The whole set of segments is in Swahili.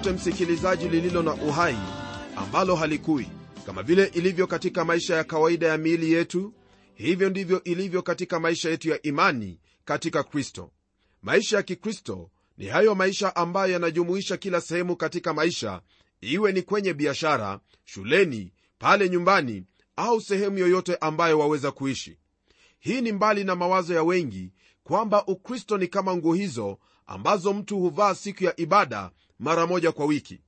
lolote msikilizaji lililo na uhai ambalo halikui kama vile ilivyo katika maisha ya kawaida ya miili yetu hivyo ndivyo ilivyo katika maisha yetu ya imani katika kristo. Maisha ya kikristo ni hayo maisha ambayo yanajumuisha kila sehemu katika maisha iwe ni kwenye biashara shuleni pale nyumbani au sehemu yoyote ambayo waweza kuishi. Hii ni mbali na mawazo ya wengi kwamba ukristo ni kama nguo hizo ambazo mtu huvaa siku ya ibada mara moja kwa wiki.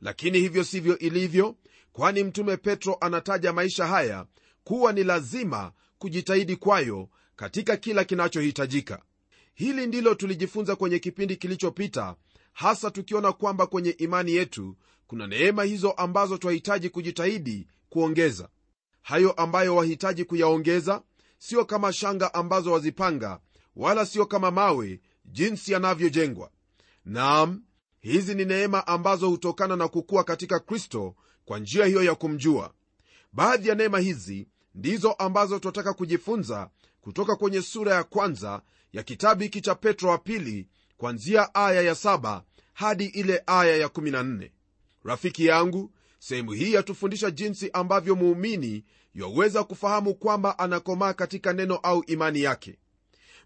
Lakini hivyo sivyo ilivyo kwani mtume petro anataja maisha haya kuwa ni lazima kujitahidi kwayo katika kila kinachohitajika. Hili ndilo tulijifunza kwenye kipindi kilichopita hasa tukiona kwamba kwenye imani yetu kuna neema hizo ambazo twahitaji kujitahidi kuongeza. Hayo ambayo wahitaji kuyaongeza sio kama shanga ambazo wazipanga wala sio kama mawe jinsi yanavyojengwa. Naam hizi ni neema ambazo hutokana na kukua katika kristo kwa njia hiyo ya kumjua. Baadhi ya neema hizi ndizo ambazo tunataka kujifunza kutoka kwenye sura ya kwanza ya kitabu hiki cha petro wa pili kwanzia aya ya 7 hadi ile aya ya 14 rafiki yangu sehemu hii yatufundisha jinsi ambavyo muumini yaweza kufahamu kwamba anakomaa katika neno au imani yake.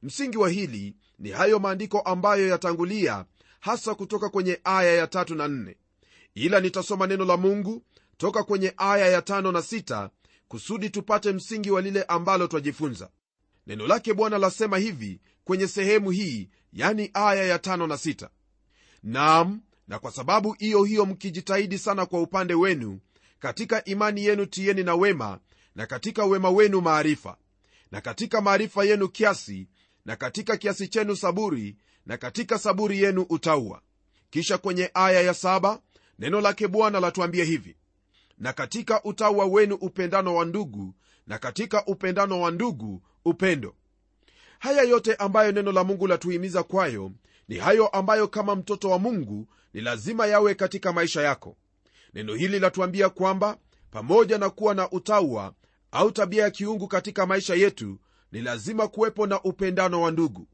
Msingi wa hili ni hayo maandiko ambayo yatangulia hasa kutoka kwenye aya ya tatu na nne. Ila nitasoma neno la mungu toka kwenye aya ya tano na sita kusudi tupate msingi wa lile ambalo twajifunza. Neno lake bwana lasema hivi kwenye sehemu hii yani aya ya tano na sita. Nam na kwa sababu hiyo hiyo mkijitahidi sana kwa upande wenu katika imani yenu tieni na wema na katika wema wenu maarifa. Na katika maarifa yenu kiasi na katika kiasi chenu saburi na katika saburi yenu utaua. Kisha kwenye aya ya saba neno lake bwana latuambia hivi. Na katika utaua wenu upendano wa ndugu na katika upendano wa ndugu upendo. Haya yote ambayo neno la mungu latuhimiza kwayo ni hayo ambayo kama mtoto wa mungu ni lazima yawe katika maisha yako. Neno hili latuambia kwamba pamoja na kuwa na utaua au tabia ya kiungu katika maisha yetu ni lazima kuwepo na upendano wa ndugu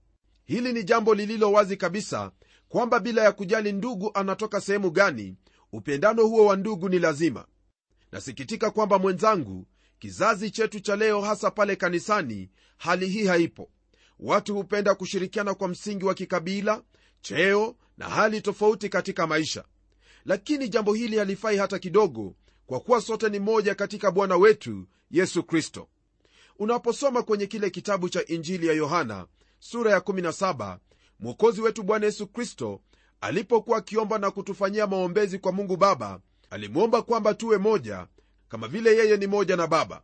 hili ni jambo lililo wazi kabisa kwamba bila ya kujali ndugu anatoka sehemu gani upendano huo wa ndugu ni lazima. Nasikitika kwamba mwenzangu kizazi chetu cha leo hasa pale kanisani hali hii haipo. Watu hupenda kushirikiana kwa msingi wa kikabila cheo na hali tofauti katika maisha. Lakini jambo hili halifai hata kidogo kwa kuwa sote ni moja katika bwana wetu yesu kristo. Unaposoma kwenye kile kitabu cha injili ya yohana sura ya 17 mwokozi wetu bwana yesu kristo alipokuwa akiomba na kutufanyia maombezi kwa mungu baba alimwomba kwamba tuwe moja kama vile yeye ni moja na baba.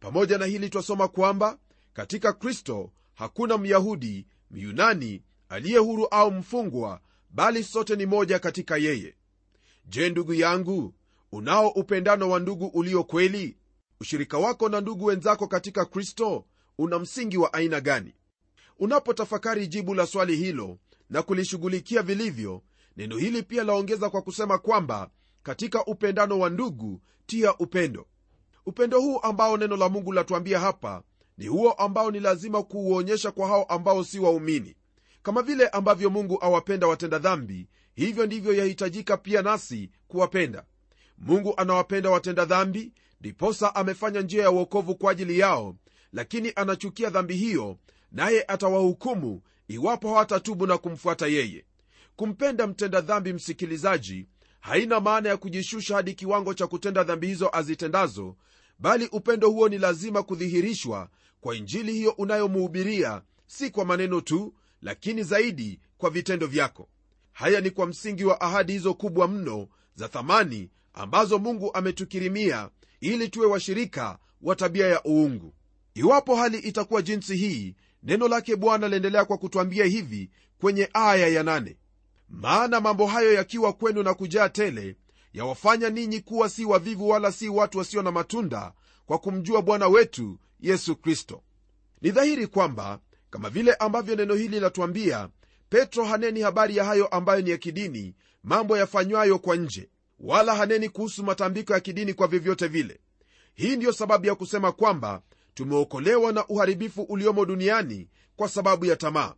Pamoja na hili twasoma kwamba katika kristo hakuna myahudi myunani aliye huru au mfungwa bali sote ni moja katika yeye. Je ndugu yangu unao upendano wa ndugu ulio kweli? Ushirika wako na ndugu wenzako katika kristo una msingi wa aina gani unapotafakari jibu la swali hilo na kulishughulikia vilivyo neno hili pia laongeza kwa kusema kwamba katika upendano wa ndugu tia upendo. Upendo huu ambao neno la mungu latuambia hapa ni huo ambao ni lazima kuuonyesha kwa hao ambao si waumini. Kama vile ambavyo mungu awapenda watenda dhambi hivyo ndivyo yahitajika pia nasi kuwapenda. Mungu anawapenda watenda dhambi ndiposa amefanya njia ya uokovu kwa ajili yao lakini anachukia dhambi hiyo naye atawahukumu iwapo hawatatubu na kumfuata yeye. Kumpenda mtenda dhambi msikilizaji haina maana ya kujishusha hadi kiwango cha kutenda dhambi hizo azitendazo bali upendo huo ni lazima kudhihirishwa kwa injili hiyo unayomuhubiria si kwa maneno tu lakini zaidi kwa vitendo vyako. Haya ni kwa msingi wa ahadi hizo kubwa mno za thamani ambazo mungu ametukirimia ili tuwe washirika wa tabia ya uungu. Iwapo hali itakuwa jinsi hii neno lake bwana laendelea kwa kutwambia hivi kwenye aya ya nane. Maana mambo hayo yakiwa kwenu na kujaa tele yawafanya ninyi kuwa si wavivu wala si watu wasio na matunda kwa kumjua bwana wetu yesu kristo. Ni dhahiri kwamba kama vile ambavyo neno hili latuambia petro haneni habari ya hayo ambayo ni ya kidini mambo yafanywayo kwa nje wala haneni kuhusu matambiko ya kidini kwa vyovyote vile. Hii ndiyo sababu ya kusema kwamba tumeokolewa na uharibifu uliomo duniani kwa sababu ya tamaa.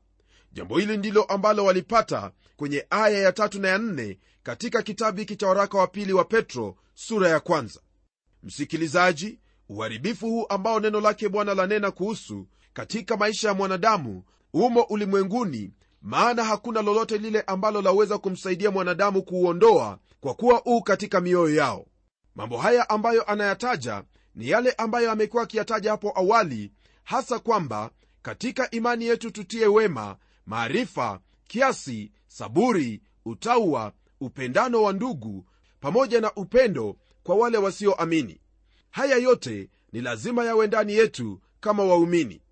Jambo hili ndilo ambalo walipata kwenye aya ya tatu na ya nne katika kitabu hiki cha waraka wa pili wa petro sura ya kwanza. Msikilizaji uharibifu huu ambao neno lake bwana lanena kuhusu katika maisha ya mwanadamu umo ulimwenguni maana hakuna lolote lile ambalo laweza kumsaidia mwanadamu kuuondoa kwa kuwa uu katika mioyo yao. Mambo haya ambayo anayataja ni yale ambayo amekuwa akiyataja hapo awali hasa kwamba katika imani yetu tutie wema maarifa kiasi saburi utaua upendano wa ndugu pamoja na upendo kwa wale wasioamini. Haya yote ni lazima yawe ndani yetu kama waumini.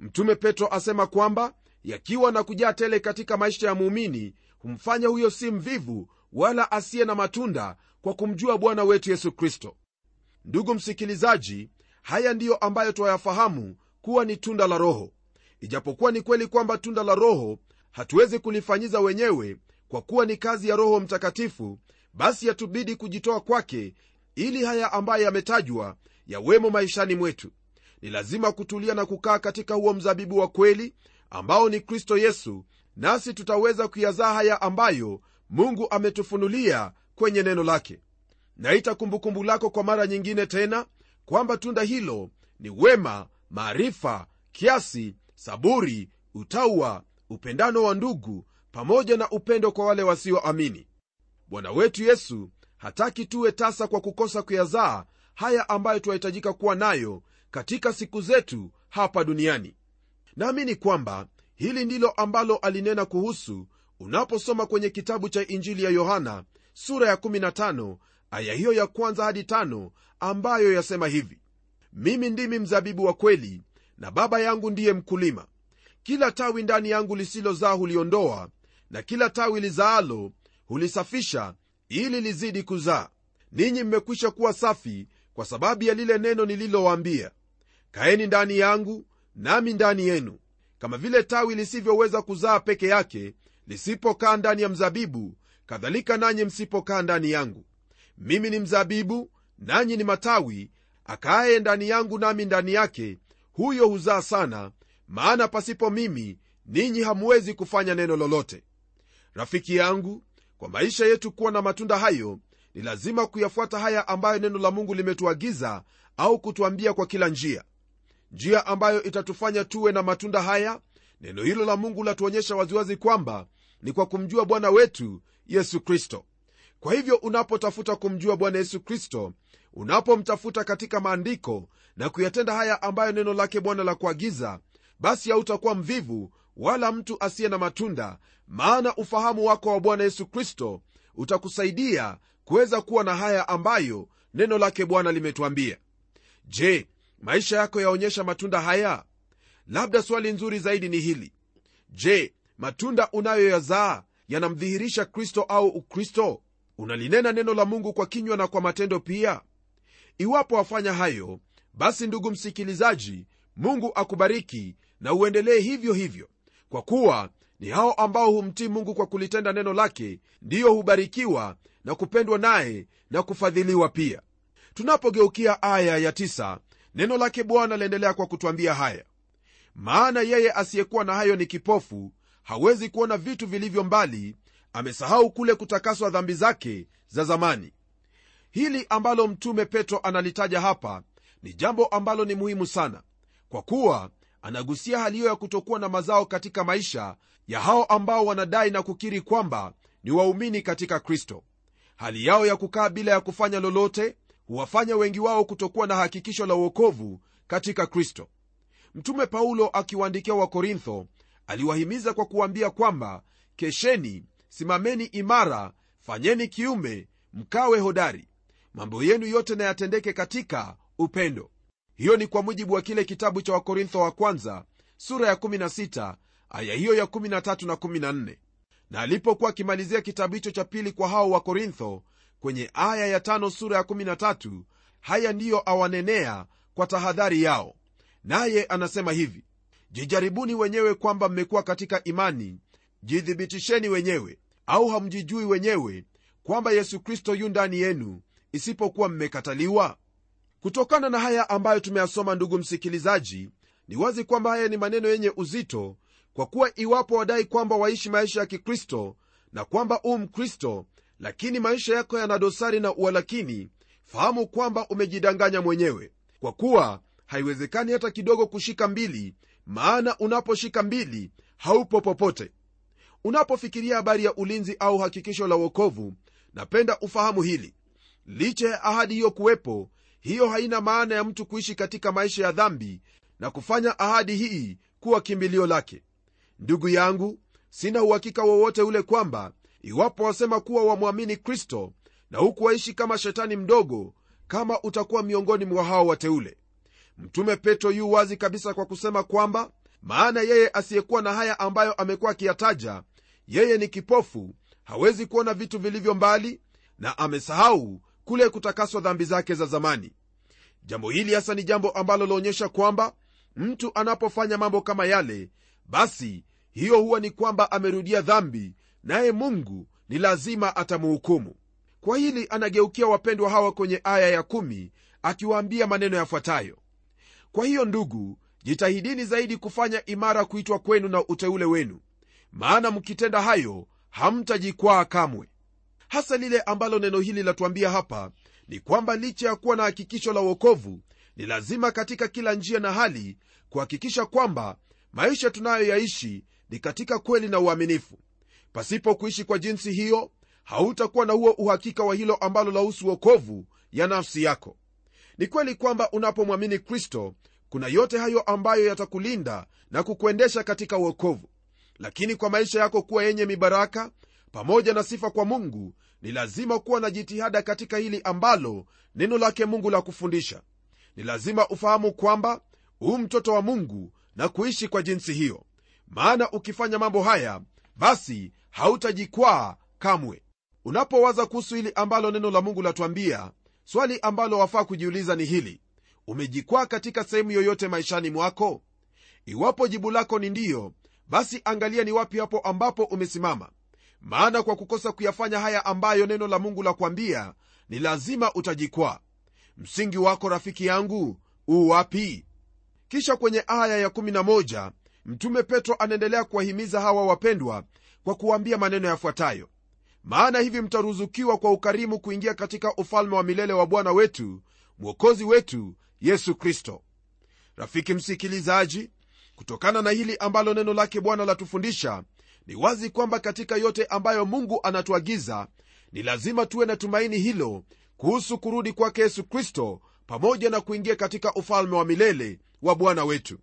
Mtume petro asema kwamba yakiwa na kujaa tele katika maisha ya muumini humfanya huyo si mvivu wala asiye na matunda kwa kumjua bwana wetu yesu kristo ndugu msikilizaji haya ndiyo ambayo twayafahamu kuwa ni tunda la roho. Ijapokuwa ni kweli kwamba tunda la roho hatuwezi kulifanyiza wenyewe kwa kuwa ni kazi ya roho mtakatifu basi yatubidi kujitoa kwake ili haya ambayo yametajwa yawemo maishani mwetu. Ni lazima kutulia na kukaa katika huo mzabibu wa kweli ambao ni kristo yesu nasi tutaweza kuyazaa haya ambayo mungu ametufunulia kwenye neno lake naita kumbukumbu lako kwa mara nyingine tena kwamba tunda hilo ni wema maarifa kiasi saburi utaua upendano wa ndugu pamoja na upendo kwa wale wasioamini. Bwana wetu yesu hataki tuwe tasa kwa kukosa kuyazaa haya ambayo tunahitajika kuwa nayo katika siku zetu hapa duniani. Naamini kwamba hili ndilo ambalo alinena kuhusu unaposoma kwenye kitabu cha injili ya yohana sura ya 15 aya hiyo ya kwanza hadi tano ambayo yasema hivi mimi ndimi mzabibu wa kweli na baba yangu ndiye mkulima. Kila tawi ndani yangu lisilozaa huliondoa na kila tawi lizaalo hulisafisha ili lizidi kuzaa. Ninyi mmekwisha kuwa safi kwa sababu ya lile neno nililowaambia. Kaeni ndani yangu nami ndani yenu. Kama vile tawi lisivyoweza kuzaa peke yake lisipokaa ndani ya mzabibu kadhalika nanyi msipokaa ndani yangu mimi ni mzabibu nanyi ni matawi. Akaaye ndani yangu nami ndani yake huyo huzaa sana. Maana pasipo mimi ninyi hamuwezi kufanya neno lolote. Rafiki yangu kwa maisha yetu kuwa na matunda hayo ni lazima kuyafuata haya ambayo neno la mungu limetuagiza au kutuambia kwa kila njia. Njia ambayo itatufanya tuwe na matunda haya neno hilo la mungu latuonyesha waziwazi kwamba ni kwa kumjua bwana wetu yesu kristo kwa hivyo unapotafuta kumjua bwana yesu kristo unapomtafuta katika maandiko na kuyatenda haya ambayo neno lake bwana la kuagiza basi hautakuwa mvivu wala mtu asiye na matunda maana ufahamu wako wa bwana yesu kristo utakusaidia kuweza kuwa na haya ambayo neno lake bwana limetuambia. Je maisha yako yaonyesha matunda haya? Labda swali nzuri zaidi ni hili. Je matunda unayoyazaa yanamdhihirisha kristo au ukristo unalinena neno la mungu kwa kinywa na kwa matendo pia? Iwapo wafanya hayo basi ndugu msikilizaji mungu akubariki na uendelee hivyo hivyo kwa kuwa ni hao ambao humtii mungu kwa kulitenda neno lake ndiyo hubarikiwa na kupendwa naye na kufadhiliwa pia. Tunapogeukia aya ya tisa, neno lake bwana laendelea kwa kutwambia haya. Maana yeye asiyekuwa na hayo ni kipofu hawezi kuona vitu vilivyo mbali amesahau kule kutakaswa dhambi zake za zamani. Hili ambalo mtume petro analitaja hapa ni jambo ambalo ni muhimu sana kwa kuwa anagusia hali hiyo ya kutokuwa na mazao katika maisha ya hao ambao wanadai na kukiri kwamba ni waumini katika kristo. Hali yao ya kukaa bila ya kufanya lolote huwafanya wengi wao kutokuwa na hakikisho la uokovu katika kristo. Mtume paulo akiwaandikia wakorintho aliwahimiza kwa kuwaambia kwamba kesheni simameni imara fanyeni kiume mkawe hodari. Mambo yenu yote na yatendeke katika upendo. Hiyo ni kwa mujibu wa kile kitabu cha wakorintho wa kwanza sura ya 16 aya hiyo ya 13 na 14 na alipokuwa akimalizia kitabu hicho cha pili kwa hao wakorintho kwenye aya ya tano sura ya 13 haya ndiyo awanenea kwa tahadhari yao. Naye anasema hivi jijaribuni wenyewe kwamba mmekuwa katika imani jithibitisheni wenyewe au hamjijui wenyewe kwamba yesu kristo yu ndani yenu isipokuwa mmekataliwa? Kutokana na haya ambayo tumeyasoma ndugu msikilizaji ni wazi kwamba haya ni maneno yenye uzito kwa kuwa iwapo wadai kwamba waishi maisha ya kikristo na kwamba u mkristo lakini maisha yako yana dosari na ualakini fahamu kwamba umejidanganya mwenyewe. Kwa kuwa haiwezekani hata kidogo kushika mbili maana unaposhika mbili haupo popote unapofikiria habari ya ulinzi au hakikisho la uokovu napenda ufahamu hili. Licha ya ahadi hiyo kuwepo hiyo haina maana ya mtu kuishi katika maisha ya dhambi na kufanya ahadi hii kuwa kimbilio lake. Ndugu yangu sina uhakika wowote ule kwamba iwapo wasema kuwa wamwamini kristo na huku waishi kama shetani mdogo kama utakuwa miongoni mwa hao wateule. Mtume petro yu wazi kabisa kwa kusema kwamba maana yeye asiyekuwa na haya ambayo amekuwa akiyataja yeye ni kipofu hawezi kuona vitu vilivyo mbali na amesahau kule kutakaswa dhambi zake za zamani. Jambo hili hasa ni jambo ambalo laonyesha kwamba mtu anapofanya mambo kama yale basi hiyo huwa ni kwamba amerudia dhambi naye mungu ni lazima atamuhukumu. Kwa hili anageukia wapendwa hawa kwenye aya ya kumi akiwaambia maneno yafuatayo. Kwa hiyo ndugu jitahidini zaidi kufanya imara kuitwa kwenu na uteule wenu. Maana mkitenda hayo hamtajikwaa kamwe. Hasa lile ambalo neno hili latuambia hapa ni kwamba licha ya kuwa na hakikisho la uokovu ni lazima katika kila njia na hali kuhakikisha kwamba maisha tunayoyaishi ni katika kweli na uaminifu. Pasipo kuishi kwa jinsi hiyo hautakuwa na huo uhakika wa hilo ambalo lahusu uokovu ya nafsi yako. Ni kweli kwamba unapomwamini kristo kuna yote hayo ambayo yatakulinda na kukuendesha katika uokovu lakini kwa maisha yako kuwa yenye mibaraka pamoja na sifa kwa mungu ni lazima kuwa na jitihada katika hili ambalo neno lake mungu la kufundisha. Ni lazima ufahamu kwamba huu mtoto wa mungu na kuishi kwa jinsi hiyo. Maana ukifanya mambo haya basi hautajikwaa kamwe. Unapowaza kuhusu hili ambalo neno la mungu latwambia swali ambalo wafaa kujiuliza ni hili umejikwaa katika sehemu yoyote maishani mwako? Iwapo jibu lako ni ndiyo basi angalia ni wapi hapo ambapo umesimama. Maana kwa kukosa kuyafanya haya ambayo neno la mungu la kuambia ni lazima utajikwaa. Msingi wako rafiki yangu uu wapi? Kisha kwenye aya ya 11 mtume petro anaendelea kuwahimiza hawa wapendwa kwa kuwaambia maneno yafuatayo. Maana hivi mtaruzukiwa kwa ukarimu kuingia katika ufalme wa milele wa bwana wetu mwokozi wetu yesu kristo. Rafiki msikilizaji kutokana na hili ambalo neno lake bwana latufundisha ni wazi kwamba katika yote ambayo mungu anatuagiza ni lazima tuwe na tumaini hilo kuhusu kurudi kwake yesu kristo pamoja na kuingia katika ufalme wa milele wa bwana wetu.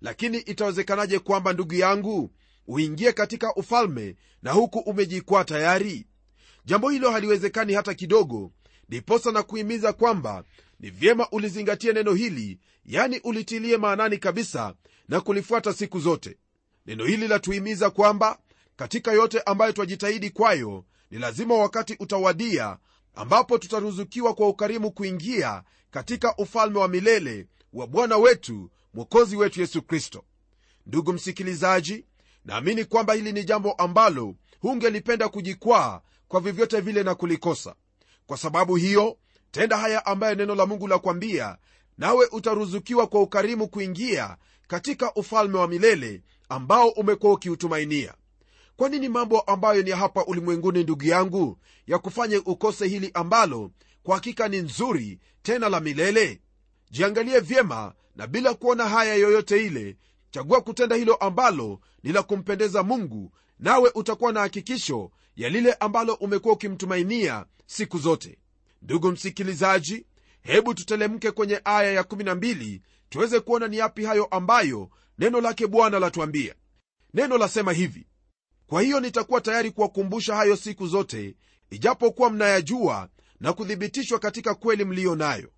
Lakini itawezekanaje kwamba ndugu yangu uingie katika ufalme na huku umejikwaa tayari? Jambo hilo haliwezekani hata kidogo ndiposa na kuhimiza kwamba ni vyema ulizingatie neno hili yani ulitilie maanani kabisa na kulifuata siku zote. Neno hili latuhimiza kwamba katika yote ambayo twajitahidi kwayo ni lazima wakati utawadia ambapo tutaruzukiwa kwa ukarimu kuingia katika ufalme wa milele wa bwana wetu mwokozi wetu yesu kristo. Ndugu msikilizaji naamini kwamba hili ni jambo ambalo hungelipenda kujikwaa kwa vyovyote vile na kulikosa kwa sababu hiyo tenda haya ambayo neno la mungu la kwambia nawe utaruzukiwa kwa ukarimu kuingia katika ufalme wa milele ambao umekuwa ukiutumainia. Kwa nini mambo ambayo ni hapa ulimwenguni ndugu yangu ya kufanya ukose hili ambalo kwa hakika ni nzuri tena la milele? Jiangalie vyema na bila kuona haya yoyote ile chagua kutenda hilo ambalo ni la kumpendeza mungu nawe utakuwa na hakikisho ya lile ambalo umekuwa ukimtumainia siku zote. Ndugu msikilizaji hebu tutelemke kwenye aya ya12 tuweze kuona ni yapi hayo ambayo neno lake bwana latuambia. Neno lasema hivi kwa hiyo nitakuwa tayari kuwakumbusha hayo siku zote ijapokuwa mnayajua na kuthibitishwa katika kweli mliyo nayo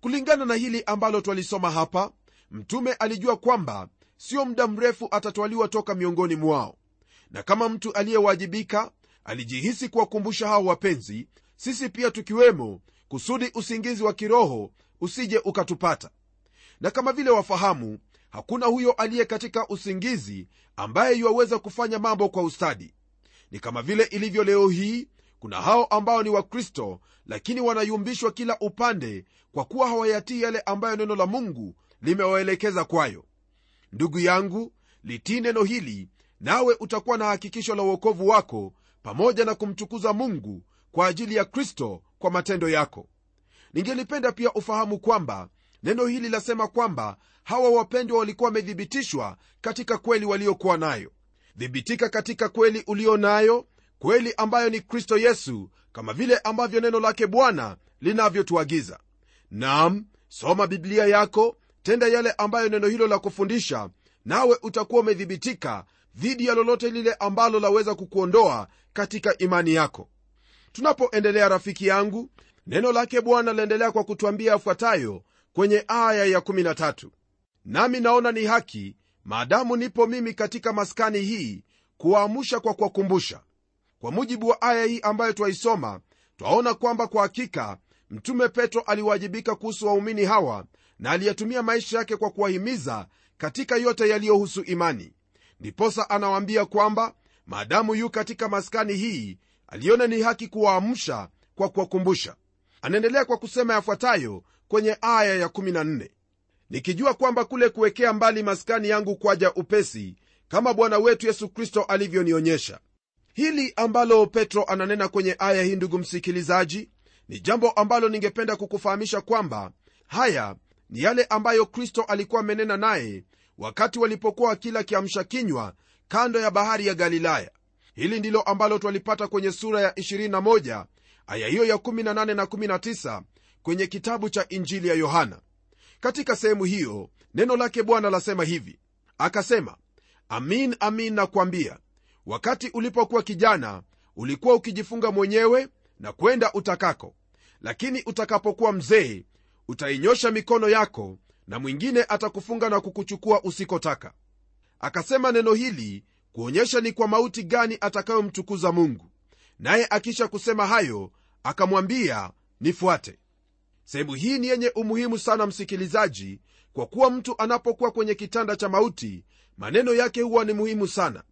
kulingana na hili ambalo twalisoma hapa mtume alijua kwamba sio muda mrefu atatwaliwa toka miongoni mwao. Na kama mtu aliyewajibika alijihisi kuwakumbusha hao wapenzi sisi pia tukiwemo kusudi usingizi wa kiroho usije ukatupata. Na kama vile wafahamu hakuna huyo aliye katika usingizi ambaye yuwaweza kufanya mambo kwa ustadi. Ni kama vile ilivyo leo hii kuna hao ambao ni wakristo lakini wanayumbishwa kila upande kwa kuwa hawayatii yale ambayo neno la mungu limewaelekeza kwayo ndugu yangu litii neno hili nawe utakuwa na hakikisho la uokovu wako pamoja na kumtukuza mungu kwa ajili ya kristo kwa matendo yako. Ningelipenda pia ufahamu kwamba neno hili lasema kwamba hawa wapendwa walikuwa wamethibitishwa katika kweli waliokuwa nayo. Thibitika katika kweli ulio nayo kweli ambayo ni kristo yesu kama vile ambavyo neno lake bwana linavyotuagiza. Nam soma biblia yako tenda yale ambayo neno hilo la kufundisha nawe utakuwa umethibitika dhidi ya lolote lile ambalo laweza kukuondoa katika imani yako. Tunapoendelea rafiki yangu neno lake bwana laendelea kwa kutwambia yafuatayo kwenye aya ya13 nami naona ni haki maadamu nipo mimi katika maskani hii kuwaamusha kwa kuwakumbusha. Kwa mujibu wa aya hii ambayo twaisoma twaona kwamba kwa hakika mtume petro aliwajibika kuhusu waumini hawa na aliyetumia maisha yake kwa kuwahimiza katika yote yaliyohusu imani. Ndiposa anawaambia kwamba maadamu yu katika maskani hii aliona ni haki kuwaamsha kwa kuwakumbusha. Anaendelea kwa kusema yafuatayo kwenye aya ya14 nikijua kwamba kule kuwekea mbali maskani yangu kwaja upesi kama bwana wetu yesu kristo alivyonionyesha. Hili ambalo petro ananena kwenye aya hii ndugu msikilizaji ni jambo ambalo ningependa kukufahamisha kwamba haya ni yale ambayo kristo alikuwa amenena naye wakati walipokuwa wakila kiamsha kinywa kando ya bahari ya galilaya. Hili ndilo ambalo twalipata kwenye sura ya 21 aya hiyo ya 18 na 19 kwenye kitabu cha injili ya yohana. Katika sehemu hiyo neno lake bwana lasema hivi. Akasema amin amin nakwambia wakati ulipokuwa kijana ulikuwa ukijifunga mwenyewe na kwenda utakako. Lakini utakapokuwa mzee utainyosha mikono yako na mwingine atakufunga na kukuchukua usikotaka. Akasema neno hili kuonyesha ni kwa mauti gani atakayomtukuza mungu. Naye akisha kusema hayo akamwambia nifuate. Sehemu hii ni yenye umuhimu sana msikilizaji kwa kuwa mtu anapokuwa kwenye kitanda cha mauti maneno yake huwa ni muhimu sana.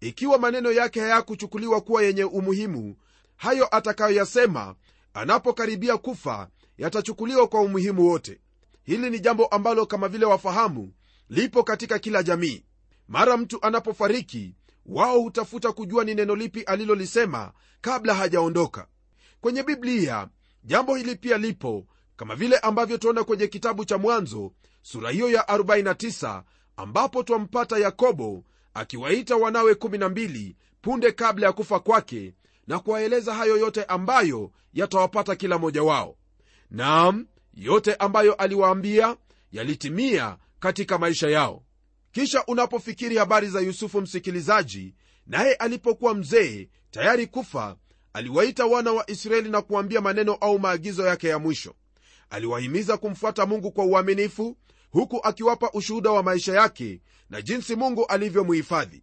Ikiwa maneno yake hayakuchukuliwa kuwa yenye umuhimu hayo atakayoyasema anapokaribia kufa yatachukuliwa kwa umuhimu wote. Hili ni jambo ambalo kama vile wafahamu lipo katika kila jamii. Mara mtu anapofariki wao hutafuta kujua ni neno lipi alilolisema kabla hajaondoka. Kwenye biblia jambo hili pia lipo kama vile ambavyo tuona kwenye kitabu cha mwanzo sura hiyo ya 49 ambapo twampata yakobo akiwaita wanawe 12 punde kabla ya kufa kwake na kuwaeleza hayo yote ambayo yatawapata kila mmoja wao naam yote ambayo aliwaambia yalitimia katika maisha yao. Kisha unapofikiri habari za yusufu msikilizaji naye alipokuwa mzee tayari kufa aliwaita wana wa israeli na kuambia maneno au maagizo yake ya mwisho. Aliwahimiza kumfuata mungu kwa uaminifu huku akiwapa ushuhuda wa maisha yake na jinsi mungu alivyomuhifadhi.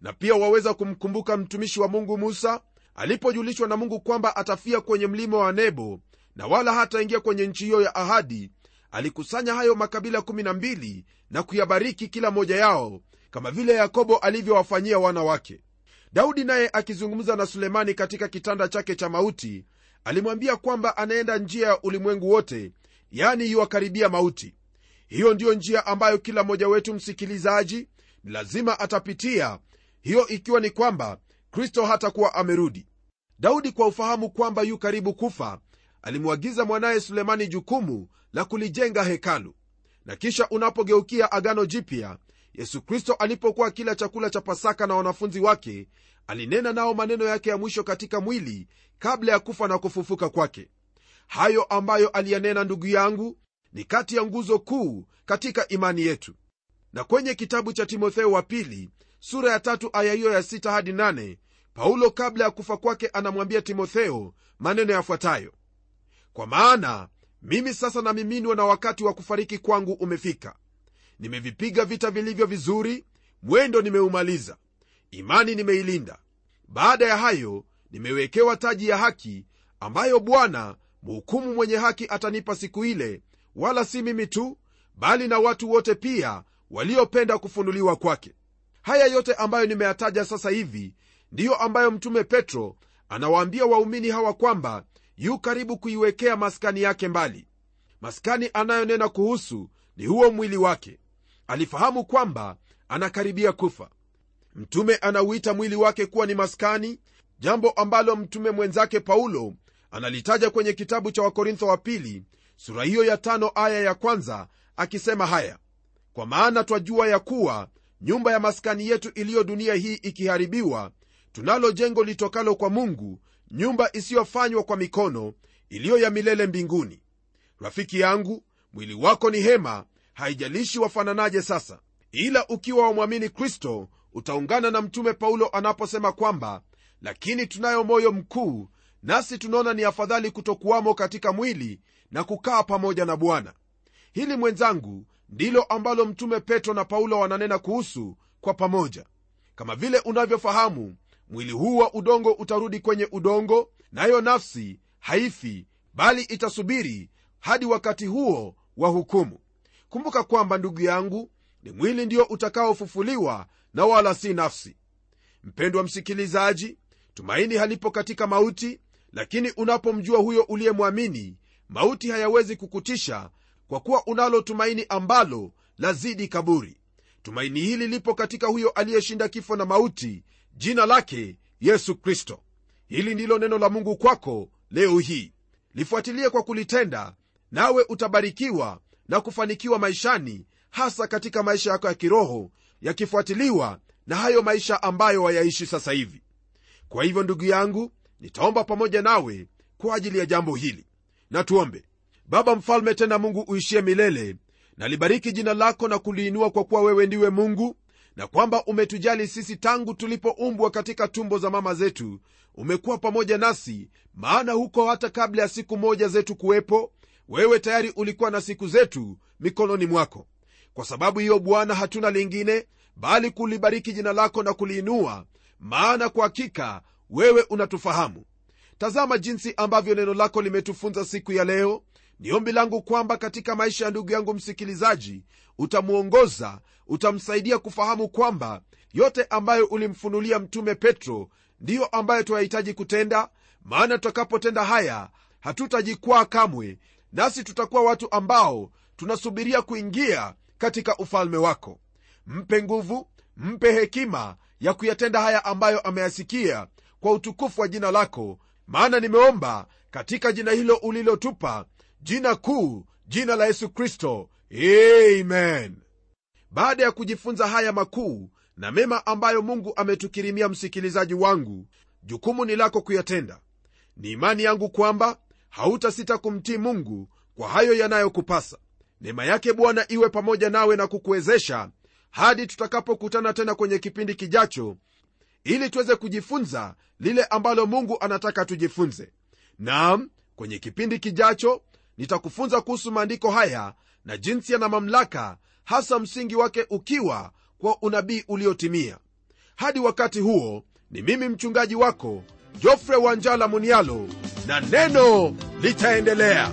Na pia waweza kumkumbuka mtumishi wa mungu musa alipojulishwa na mungu kwamba atafia kwenye mlima wa nebo na wala hataingia kwenye nchi hiyo ya ahadi alikusanya hayo makabila 12 na kuyabariki kila moja yao kama vile yakobo alivyowafanyia wana wake. Daudi naye akizungumza na sulemani katika kitanda chake cha mauti alimwambia kwamba anaenda njia ya ulimwengu wote yani yuwakaribia mauti. Hiyo ndiyo njia ambayo kila mmoja wetu msikilizaji ni lazima atapitia hiyo ikiwa ni kwamba kristo hatakuwa amerudi. Daudi kwa ufahamu kwamba yu karibu kufa alimwagiza mwanaye sulemani jukumu la kulijenga hekalu. Na kisha unapogeukia agano jipya yesu kristo alipokuwa kila chakula cha pasaka na wanafunzi wake alinena nao maneno yake ya mwisho katika mwili kabla ya kufa na kufufuka kwake. Hayo ambayo aliyanena ndugu yangu ni kati ya nguzo kuu katika imani yetu. Na kwenye kitabu cha timotheo wa pili sura ya tatu aya hiyo ya sita hadi nane paulo kabla ya kufa kwake anamwambia timotheo maneno yafuatayo kwa maana mimi sasa namiminwa na wakati wa kufariki kwangu umefika. Nimevipiga vita vilivyo vizuri mwendo nimeumaliza imani nimeilinda. Baada ya hayo nimewekewa taji ya haki ambayo bwana mhukumu mwenye haki atanipa siku ile wala si mimi tu bali na watu wote pia waliopenda kufunuliwa kwake. Haya yote ambayo nimeyataja sasa hivi ndiyo ambayo mtume petro anawaambia waumini hawa kwamba yu karibu kuiwekea maskani yake mbali. Maskani anayonena kuhusu ni huo mwili wake. Alifahamu kwamba anakaribia kufa. Mtume anauita mwili wake kuwa ni maskani jambo ambalo mtume mwenzake paulo analitaja kwenye kitabu cha wakorintho wa pili sura hiyo ya tano aya ya kwanza akisema haya kwa maana twajua ya kuwa nyumba ya maskani yetu iliyo dunia hii ikiharibiwa tunalo jengo litokalo kwa mungu nyumba isiyofanywa kwa mikono iliyo ya milele mbinguni. Rafiki yangu mwili wako ni hema haijalishi wafananaje sasa. Ila ukiwa wamwamini kristo utaungana na mtume paulo anaposema kwamba lakini tunayo moyo mkuu nasi tunaona ni afadhali kutokuwamo katika mwili na kukaa pamoja na bwana. Hili mwenzangu ndilo ambalo mtume petro na paulo wananena kuhusu kwa pamoja. Kama vile unavyofahamu mwili huu wa udongo utarudi kwenye udongo nayo nafsi haifi bali itasubiri hadi wakati huo wa hukumu. Kumbuka kwamba ndugu yangu ni mwili ndio utakaofufuliwa na wala si nafsi. Mpendwa msikilizaji tumaini halipo katika mauti lakini unapomjua huyo uliyemwamini mauti hayawezi kukutisha kwa kuwa unalo tumaini ambalo lazidi kaburi. Tumaini hili lipo katika huyo aliyeshinda kifo na mauti jina lake yesu kristo. Hili ndilo neno la mungu kwako leo hii. Lifuatilie kwa kulitenda nawe utabarikiwa na kufanikiwa maishani hasa katika maisha yako ya kiroho yakifuatiliwa na hayo maisha ambayo wayaishi sasa hivi. Kwa hivyo ndugu yangu nitaomba pamoja nawe kwa ajili ya jambo hili. Na tuombe. Baba mfalme tena mungu uishie milele nalibariki jina lako na kuliinua kwa kuwa wewe ndiwe mungu na kwamba umetujali sisi tangu tulipoumbwa katika tumbo za mama zetu umekuwa pamoja nasi maana huko hata kabla ya siku moja zetu kuwepo wewe tayari ulikuwa na siku zetu mikononi mwako. Kwa sababu hiyo bwana hatuna lingine bali kulibariki jina lako na kuliinua maana kwa hakika wewe unatufahamu. Tazama jinsi ambavyo neno lako limetufunza siku ya leo ni ombi langu kwamba katika maisha ya ndugu yangu msikilizaji utamwongoza utamsaidia kufahamu kwamba yote ambayo ulimfunulia mtume petro ndiyo ambayo tunahitaji kutenda. Maana tutakapotenda haya hatutajikwaa kamwe nasi tutakuwa watu ambao tunasubiria kuingia katika ufalme wako. Mpe nguvu mpe hekima ya kuyatenda haya ambayo ameyasikia kwa utukufu wa jina lako. Maana nimeomba katika jina hilo ulilotupa jina kuu jina la yesu kristo. Amen. Baada ya kujifunza haya makuu na mema ambayo mungu ametukirimia msikilizaji wangu jukumu ni lako kuyatenda. Ni imani yangu kwamba hautasita kumtii mungu kwa hayo yanayokupasa. Neema yake bwana iwe pamoja nawe na kukuwezesha hadi tutakapokutana tena kwenye kipindi kijacho ili tuweze kujifunza lile ambalo mungu anataka tujifunze. Naam kwenye kipindi kijacho nitakufunza kuhusu maandiko haya na jinsi yana mamlaka hasa msingi wake ukiwa kwa unabii uliotimia. Hadi wakati huo ni mimi mchungaji wako jofre wanjala munialo na neno litaendelea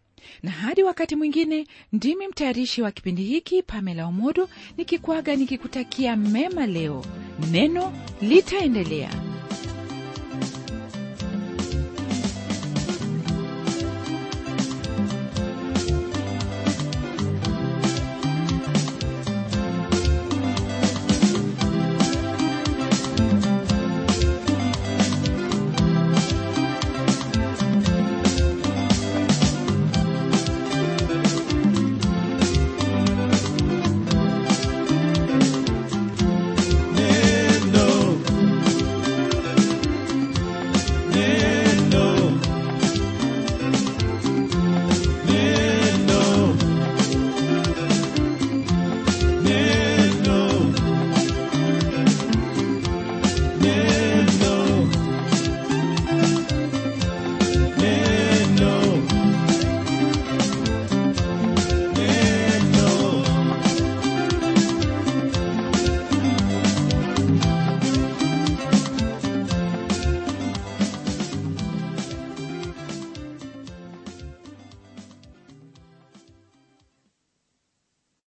na hadi wakati mwingine ndimi mtayarishi wa kipindi hiki pamela omodo nikikwaga nikikutakia mema leo. Neno litaendelea